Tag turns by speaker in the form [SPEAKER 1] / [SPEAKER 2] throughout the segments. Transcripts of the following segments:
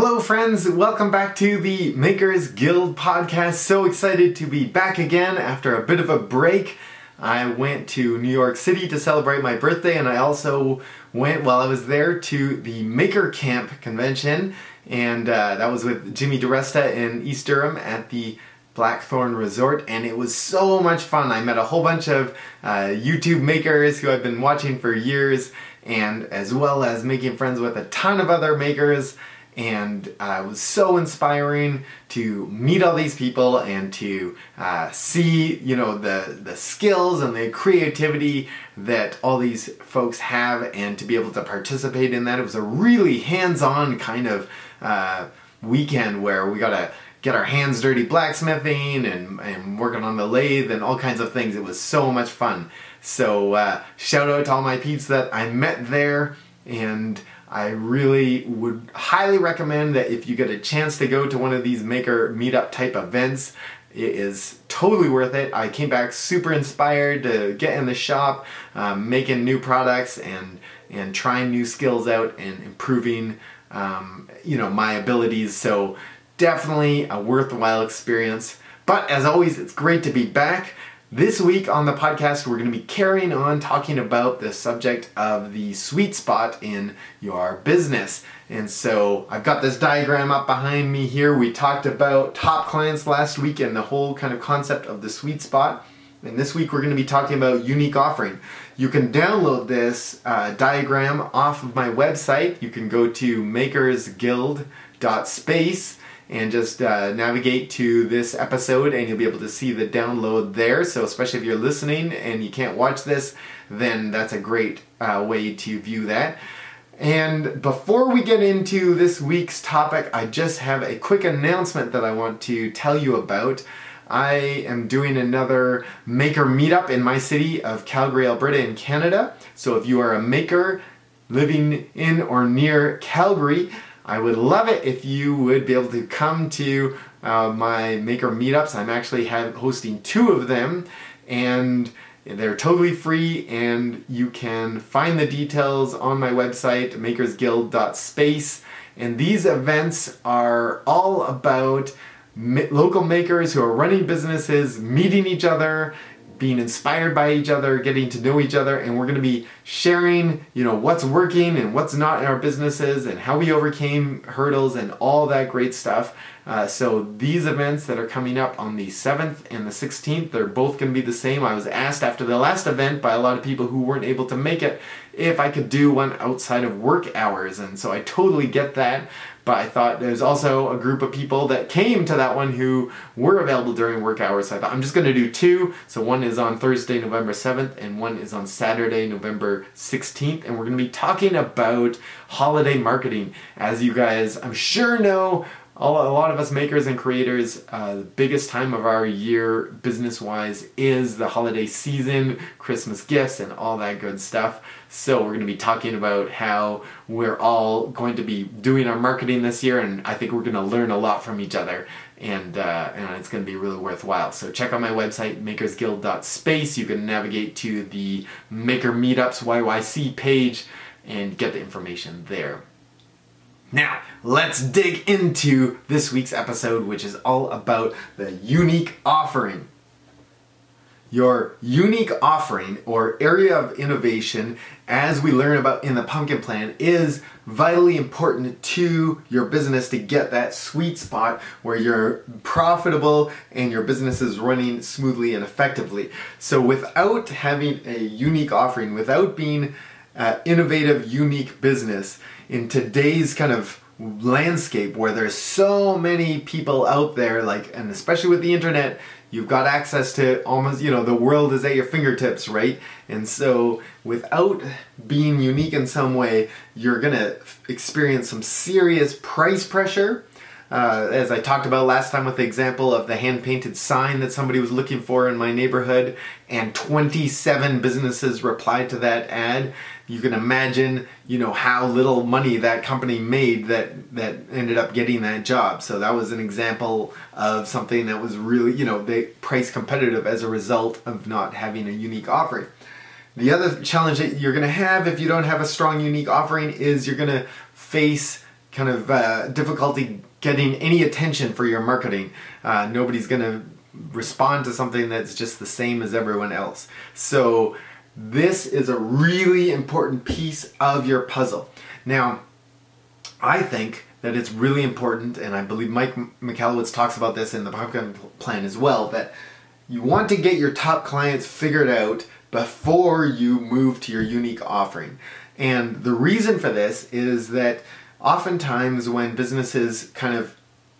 [SPEAKER 1] Hello, friends. Welcome back to the Makers Guild podcast. So excited to be back again after a bit of a break. I went to New York City to celebrate my birthday, and I also went while I was there to the Maker Camp convention, and uh, that was with Jimmy DiResta in East Durham at the Blackthorne Resort, and it was so much fun. I met a whole bunch of uh, YouTube makers who I've been watching for years, and as well as making friends with a ton of other makers and uh, it was so inspiring to meet all these people and to uh, see you know the the skills and the creativity that all these folks have and to be able to participate in that. It was a really hands-on kind of uh, weekend where we got to get our hands dirty blacksmithing and, and working on the lathe and all kinds of things. It was so much fun. So uh, shout out to all my peeps that i met there and I really would highly recommend that if you get a chance to go to one of these maker meetup type events, it is totally worth it. I came back super inspired to get in the shop, um, making new products and and trying new skills out and improving, um, you know, my abilities. So definitely a worthwhile experience. But as always, it's great to be back. This week on the podcast, we're going to be carrying on talking about the subject of the sweet spot in your business. And so I've got this diagram up behind me here. We talked about top clients last week and the whole kind of concept of the sweet spot. And this week we're going to be talking about unique offering. You can download this uh, diagram off of my website. You can go to makersguild.space and just uh, navigate to this episode and you'll be able to see the download there. So, especially if you're listening and you can't watch this, then that's a great uh, way to view that. And before we get into this week's topic, I just have a quick announcement that I want to tell you about. I am doing another maker meetup in my city of Calgary, Alberta, in Canada. So if you are a maker living in or near Calgary, I would love it if you would be able to come to uh, my maker meetups. I'm actually have, hosting two of them, and they're totally free. And you can find the details on my website, makersguild.space. And these events are all about local makers who are running businesses, meeting each other, being inspired by each other, getting to know each other, and we're going to be sharing, you know, what's working and what's not in our businesses and how we overcame hurdles and all that great stuff. Uh, so these events that are coming up on the 7th and the 16th, they're both going to be the same. I was asked after the last event by a lot of people who weren't able to make it if I could do one outside of work hours, and so I totally get that. But I thought there's also a group of people that came to that one who were available during work hours. So I thought I'm just going to do two. So one is on Thursday, November 7th, and one is on Saturday, November 16th. And we're going to be talking about holiday marketing. As you guys, I'm sure, know, a lot of us makers and creators, uh, the biggest time of our year business wise is the holiday season, Christmas gifts, and all that good stuff. So, we're going to be talking about how we're all going to be doing our marketing this year, and I think we're going to learn a lot from each other, and, uh, and it's going to be really worthwhile. So, check out my website, makersguild.space. You can navigate to the Maker Meetups YYC page and get the information there. Now, let's dig into this week's episode, which is all about the unique offering. Your unique offering or area of innovation, as we learn about in the pumpkin plan, is vitally important to your business to get that sweet spot where you're profitable and your business is running smoothly and effectively. So, without having a unique offering, without being uh, innovative, unique business in today's kind of landscape where there's so many people out there, like, and especially with the internet, you've got access to almost, you know, the world is at your fingertips, right? And so, without being unique in some way, you're gonna experience some serious price pressure uh, as I talked about last time with the example of the hand painted sign that somebody was looking for in my neighborhood, and 27 businesses replied to that ad. You can imagine, you know, how little money that company made that that ended up getting that job. So that was an example of something that was really, you know, they price competitive as a result of not having a unique offering. The other challenge that you're going to have if you don't have a strong unique offering is you're going to face kind of uh, difficulty getting any attention for your marketing. Uh, nobody's going to respond to something that's just the same as everyone else. So this is a really important piece of your puzzle. Now, I think that it's really important, and I believe Mike Michalowicz talks about this in the Pumpkin Plan as well, that you want to get your top clients figured out before you move to your unique offering. And the reason for this is that oftentimes when businesses kind of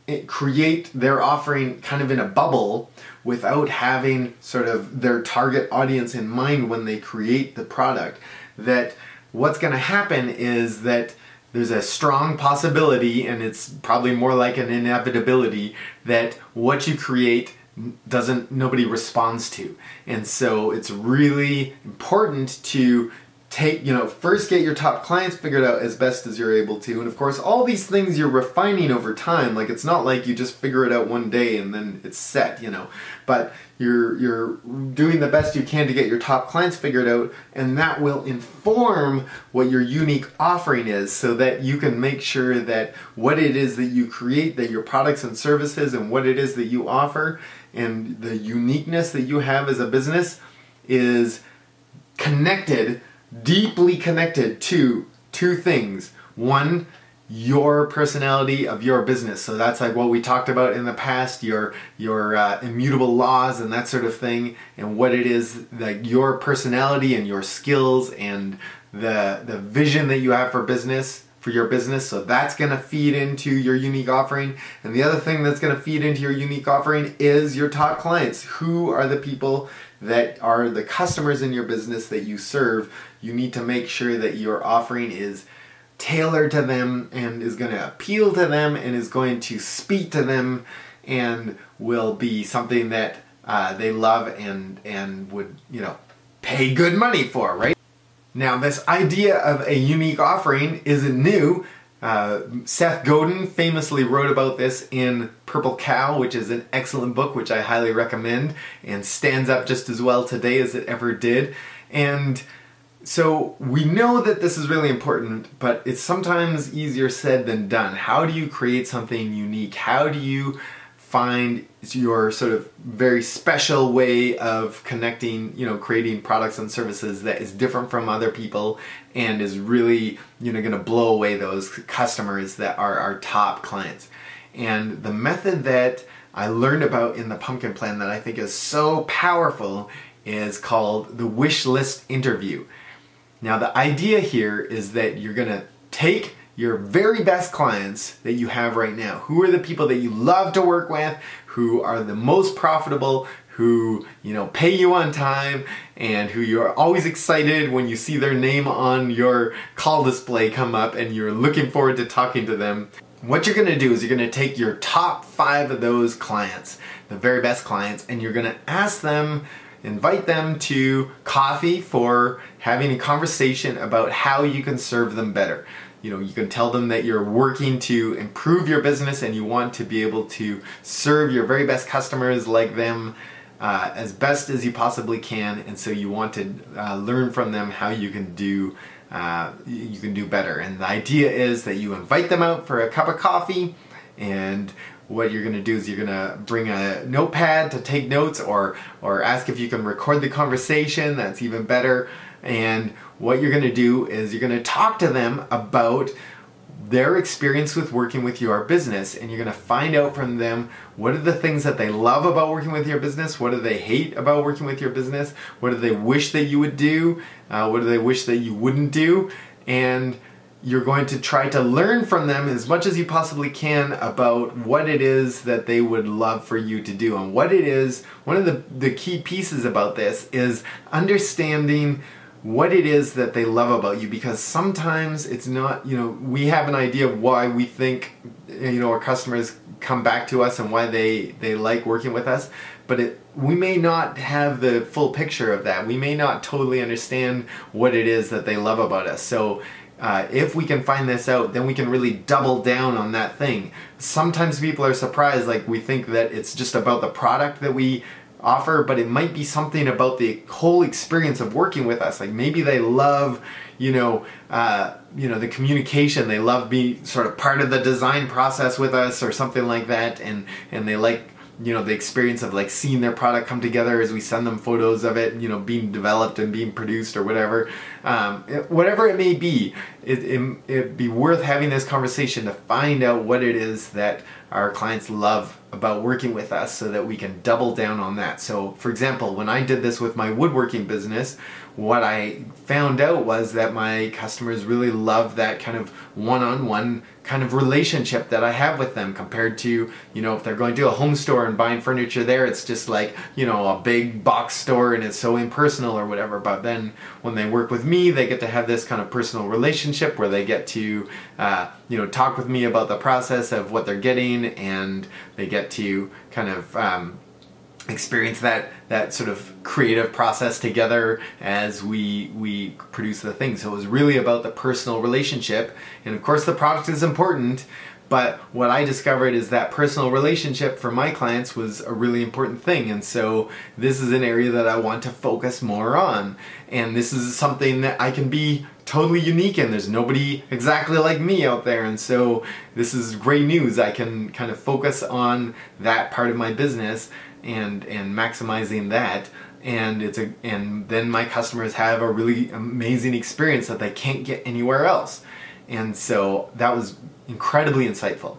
[SPEAKER 1] eh, create their offering kind of in a bubble without having sort of their target audience in mind when they create the product, that what's going to happen is that there's a strong possibility, and it's probably more like an inevitability, that what you create doesn't nobody responds to. And so it's really important to take you know first get your top clients figured out as best as you're able to. And of course all these things you're refining over time like it's not like you just figure it out one day and then it's set you know. But you're you're doing the best you can to get your top clients figured out and that will inform what your unique offering is so that you can make sure that what it is that you create that your products and services and what it is that you offer and the uniqueness that you have as a business is connected deeply connected to two things. One, your personality of your business. So that's like what we talked about in the past, your your uh, immutable laws and that sort of thing, and what it is like your personality and your skills and the the vision that you have for business for your business. So that's going to feed into your unique offering. And the other thing that's going to feed into your unique offering is your top clients. Who are the people that are the customers in your business that you serve? You need to make sure that your offering is tailored to them and is going to appeal to them and is going to speak to them and will be something that uh, they love and and would you know pay good money for, right? Now, this idea of a unique offering isn't new. Uh, Seth Godin famously wrote about this in Purple Cow, which is an excellent book, which I highly recommend, and stands up just as well today as it ever did. And so we know that this is really important, but it's sometimes easier said than done. How do you create something unique? How do you find your sort of very special way of connecting, you know, creating products and services that is different from other people and is really, you know, going to blow away those customers that are our top clients. And the method that I learned about in the pumpkin plan that I think is so powerful is called the wish list interview. Now, the idea here is that you're going to take your very best clients that you have right now? Who are the people that you love to work with? Who are the most profitable? Who, you know, pay you on time and who you're always excited when you see their name on your call display come up and you're looking forward to talking to them. What you're gonna do is you're gonna take your top five of those clients, the very best clients, and you're gonna ask them invite them to coffee for having a conversation about how you can serve them better you know you can tell them that you're working to improve your business and you want to be able to serve your very best customers like them uh, as best as you possibly can. And so you want to uh, learn from them how you can do uh, you can do better. And the idea is that you invite them out for a cup of coffee and what you're going to do is you're going to bring a notepad to take notes or or ask if you can record the conversation. That's even better and what you're going to do is you're going to talk to them about their experience with working with your business and you're going to find out from them what are the things that they love about working with your business what do they hate about working with your business what do they wish that you would do uh, what do they wish that you wouldn't do and you're going to try to learn from them as much as you possibly can about what it is that they would love for you to do. And what it is one of the, the key pieces about this is understanding what it is that they love about you because sometimes it's not you know we have an idea of why we think you know our customers come back to us and why they they like working with us but it we may not have the full picture of that we may not totally understand what it is that they love about us so uh, if we can find this out, then we can really double down on that thing. Sometimes people are surprised, like we think that it's just about the product that we offer, but it might be something about the whole experience of working with us. Like maybe they love, you know, uh, you know the communication. They love being sort of part of the design process with us or something like that. And and they like you know the experience of like seeing their product come together as we send them photos of it you know being developed and being produced or whatever um, it, whatever it may be it, it, it'd be worth having this conversation to find out what it is that our clients love about working with us so that we can double down on that so for example when i did this with my woodworking business what I found out was that my customers really love that kind of one-on-one kind of relationship that I have with them compared to, you know, if they're going to a home store and buying furniture there, it's just like, you know, a big box store and it's so impersonal or whatever. But then when they work with me, they get to have this kind of personal relationship where they get to, uh, you know, talk with me about the process of what they're getting and they get to kind of, um, experience that that sort of creative process together as we we produce the thing. So it was really about the personal relationship, and of course the product is important. But what I discovered is that personal relationship for my clients was a really important thing. And so this is an area that I want to focus more on. And this is something that I can be totally unique in. There's nobody exactly like me out there. And so this is great news. I can kind of focus on that part of my business and and maximizing that. And it's a and then my customers have a really amazing experience that they can't get anywhere else. And so that was incredibly insightful.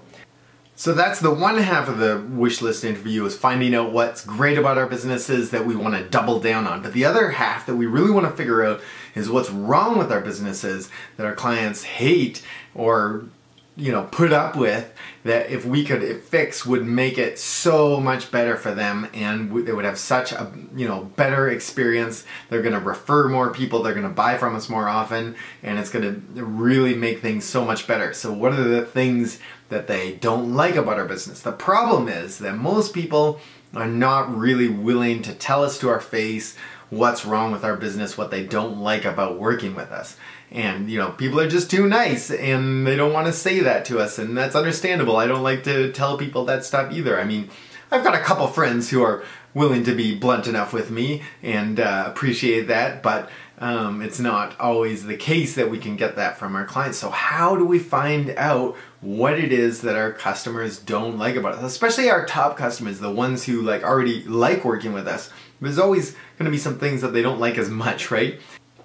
[SPEAKER 1] So that's the one half of the wish list interview is finding out what's great about our businesses that we want to double down on. But the other half that we really want to figure out is what's wrong with our businesses that our clients hate or you know put up with that if we could fix would make it so much better for them and they would have such a you know better experience. They're going to refer more people. They're going to buy from us more often and it's going to really make things so much better. So what are the things that they don't like about our business? The problem is that most people are not really willing to tell us to our face what's wrong with our business what they don't like about working with us and you know people are just too nice and they don't want to say that to us and that's understandable. I don't like to tell people that stuff either. I mean i've got a couple friends who are willing to be blunt enough with me and uh, appreciate that but um, it's not always the case that we can get that from our clients. So how do we find out what it is that our customers don't like about us? Especially our top customers the ones who like already like working with us there's always going to be some things that they don't like as much right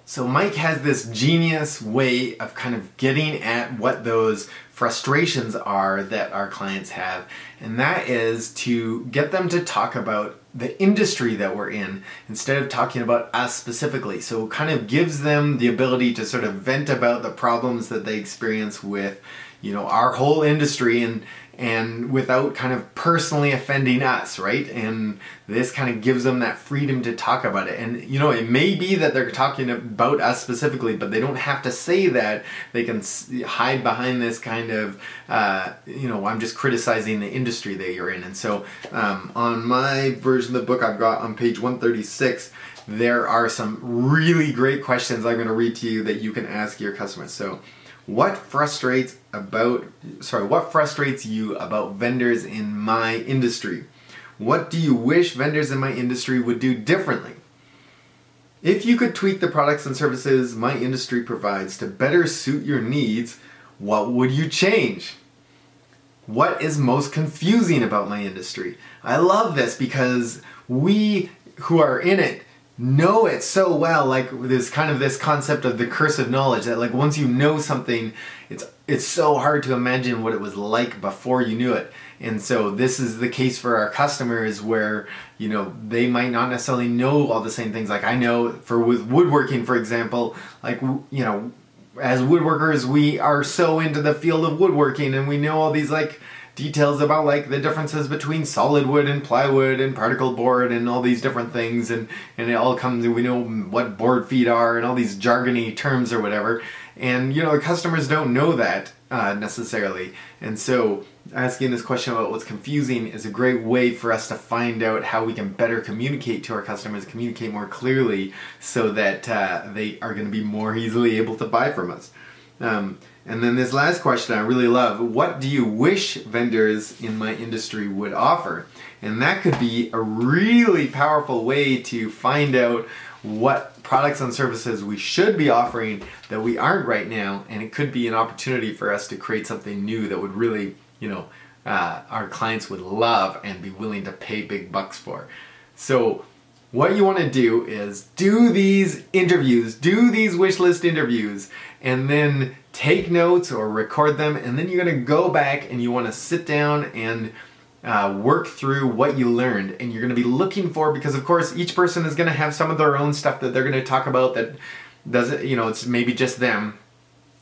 [SPEAKER 1] so Mike has this genius way of kind of getting at what those frustrations are that our clients have, and that is to get them to talk about the industry that we're in instead of talking about us specifically. So it kind of gives them the ability to sort of vent about the problems that they experience with, you know, our whole industry and and without kind of personally offending us, right? And this kind of gives them that freedom to talk about it. And you know, it may be that they're talking about us specifically, but they don't have to say that. They can hide behind this kind of, uh, you know, I'm just criticizing the industry that you're in. And so, um, on my version of the book, I've got on page 136 there are some really great questions I'm going to read to you that you can ask your customers. So, what frustrates about sorry, what frustrates you about vendors in my industry? What do you wish vendors in my industry would do differently? If you could tweak the products and services my industry provides to better suit your needs, what would you change? What is most confusing about my industry? I love this because we who are in it know it so well like there's kind of this concept of the curse of knowledge that like once you know something it's it's so hard to imagine what it was like before you knew it. And so this is the case for our customers where you know they might not necessarily know all the same things. Like i know for with woodworking for example like you know as woodworkers we are so into the field of woodworking and we know all these like details about like the differences between solid wood and plywood and particle board and all these different things and and it all comes we know what board feet are and all these jargony terms or whatever. And you know the customers don't know that uh, necessarily. And so asking this question about what's confusing is a great way for us to find out how we can better communicate to our customers communicate more clearly so that uh, they are going to be more easily able to buy from us. Um, and then this last question I really love what do you wish vendors in my industry would offer? And that could be a really powerful way to find out what products and services we should be offering that we aren't right now, and it could be an opportunity for us to create something new that would really, you know, uh, our clients would love and be willing to pay big bucks for. So, what you want to do is do these interviews, do these wish list interviews, and then take notes or record them, and then you're going to go back and you want to sit down and uh, work through what you learned and you're going to be looking for because of course each person is going to have some of their own stuff that they're going to talk about that doesn't you know it's maybe just them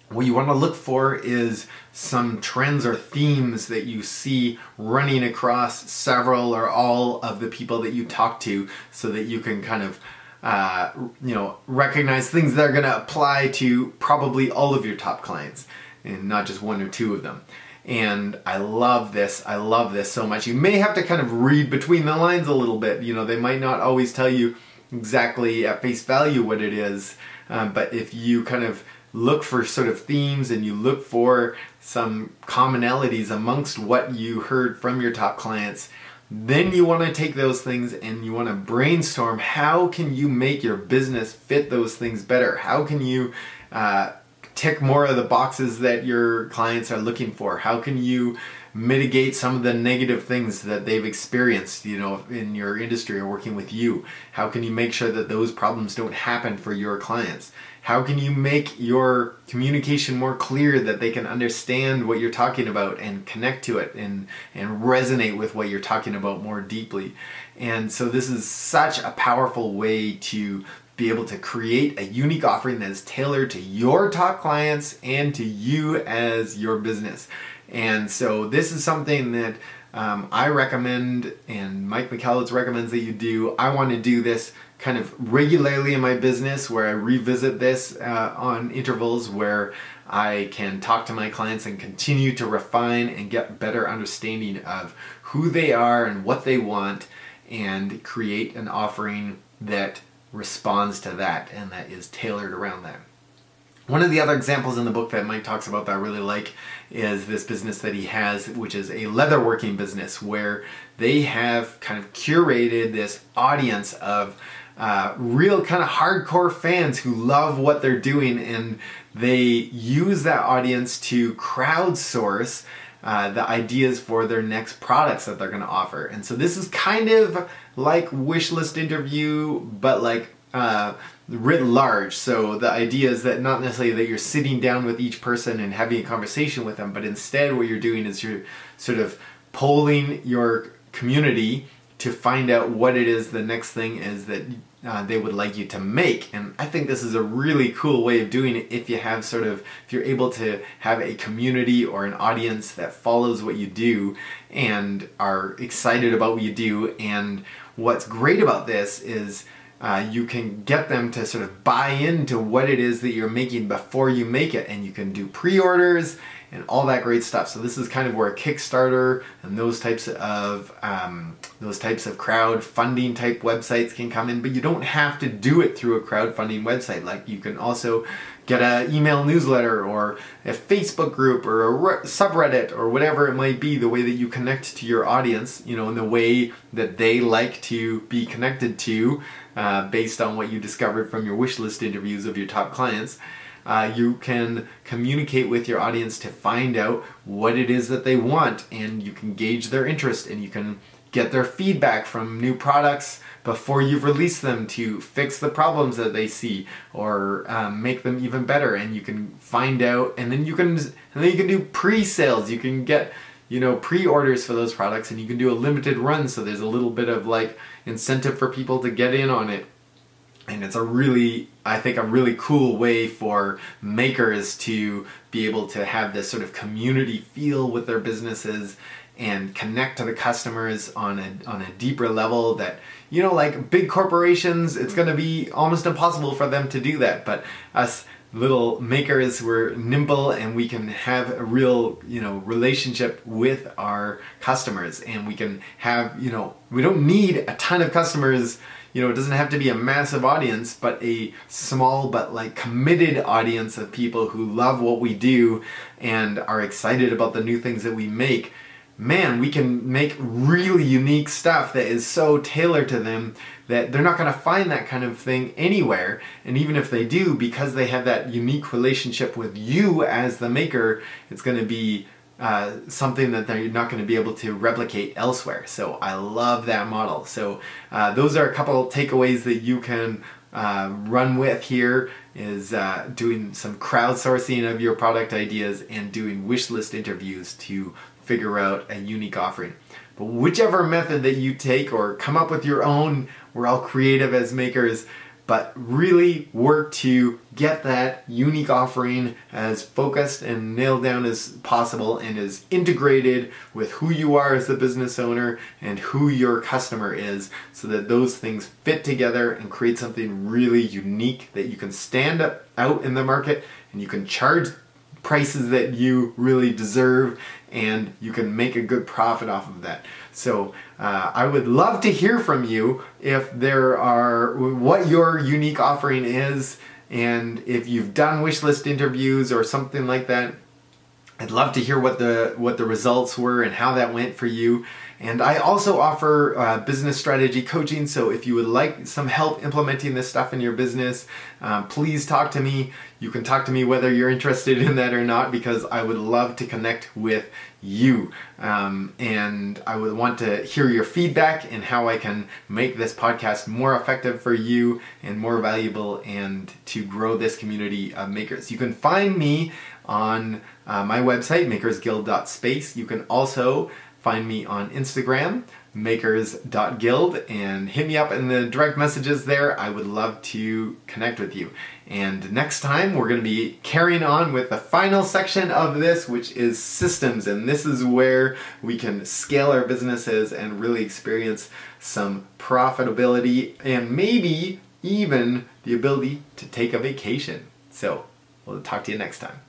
[SPEAKER 1] what you want to look for is some trends or themes that you see running across several or all of the people that you talk to so that you can kind of uh, you know recognize things that are going to apply to probably all of your top clients and not just one or two of them and I love this. I love this so much. You may have to kind of read between the lines a little bit. You know, they might not always tell you exactly at face value what it is, um, but if you kind of look for sort of themes and you look for some commonalities amongst what you heard from your top clients, then you want to take those things and you want to brainstorm how can you make your business fit those things better? How can you uh, tick more of the boxes that your clients are looking for? How can you mitigate some of the negative things that they've experienced, you know, in your industry or working with you? How can you make sure that those problems don't happen for your clients? How can you make your communication more clear that they can understand what you're talking about and connect to it and and resonate with what you're talking about more deeply? And so this is such a powerful way to be able to create a unique offering that is tailored to your top clients and to you as your business. And so this is something that um, I recommend, and Mike Michalowicz recommends that you do. I want to do this kind of regularly in my business where I revisit this uh, on intervals where I can talk to my clients and continue to refine and get better understanding of who they are and what they want and create an offering that responds to that and that is tailored around that. One of the other examples in the book that Mike talks about that I really like is this business that he has, which is a leatherworking business where they have kind of curated this audience of uh, real kind of hardcore fans who love what they're doing and they use that audience to crowdsource uh, the ideas for their next products that they're going to offer. And so this is kind of like wish list interview, but like uh, writ large. So the idea is that not necessarily that you're sitting down with each person and having a conversation with them, but instead what you're doing is you're sort of polling your community to find out what it is the next thing is that uh, they would like you to make. And I think this is a really cool way of doing it if you have sort of, if you're able to have a community or an audience that follows what you do and are excited about what you do. And what's great about this is uh, you can get them to sort of buy into what it is that you're making before you make it. And you can do pre orders and all that great stuff. So this is kind of where Kickstarter and those types of um, those types of crowdfunding type websites can come in. But you don't have to do it through a crowdfunding website. Like you can also get an email newsletter or a Facebook group or a re- subreddit or whatever it might be. The way that you connect to your audience, you know, in the way that they like to be connected to, uh, based on what you discovered from your wish list interviews of your top clients uh, you can communicate with your audience to find out what it is that they want and you can gauge their interest and you can get their feedback from new products before you've released them to fix the problems that they see or um, make them even better. And you can find out and then you can and then you can do pre-sales. You can get you know pre-orders for those products and you can do a limited run so there's a little bit of like incentive for people to get in on it and it's a really i think a really cool way for makers to be able to have this sort of community feel with their businesses and connect to the customers on a on a deeper level that you know like big corporations it's going to be almost impossible for them to do that. But us little makers we're nimble and we can have a real you know relationship with our customers. And we can have you know we don't need a ton of customers you know, it doesn't have to be a massive audience, but a small but like committed audience of people who love what we do and are excited about the new things that we make. man, we can make really unique stuff that is so tailored to them that they're not going to find that kind of thing anywhere. And even if they do, because they have that unique relationship with you as the maker, it's going to be uh, something that they're not going to be able to replicate elsewhere. So I love that model. So uh, those are a couple takeaways that you can uh, run with here is uh, doing some crowdsourcing of your product ideas and doing wish list interviews to figure out a unique offering. But whichever method that you take or come up with your own, we're all creative as makers, but really work to get that unique offering as focused and nailed down as possible and as integrated with who you are as the business owner and who your customer is so that those things fit together and create something really unique that you can stand up out in the market and you can charge prices that you really deserve and you can make a good profit off of that. So uh, I would love to hear from you if there are what your unique offering is and if you've done wish list interviews or something like that. I'd love to hear what the what the results were and how that went for you. And I also offer uh, business strategy coaching. So if you would like some help implementing this stuff in your business, um, please talk to me. You can talk to me whether you're interested in that or not, because I would love to connect with you. Um, and I would want to hear your feedback and how I can make this podcast more effective for you and more valuable and to grow this community of makers. You can find me on uh, my website, makersguild.space. You can also find me on Instagram, makers.guild, and hit me up in the direct messages there. I would love to connect with you. And next time, we're going to be carrying on with the final section of this, which is systems. And this is where we can scale our businesses and really experience some profitability and maybe even the ability to take a vacation. So, we'll talk to you next time.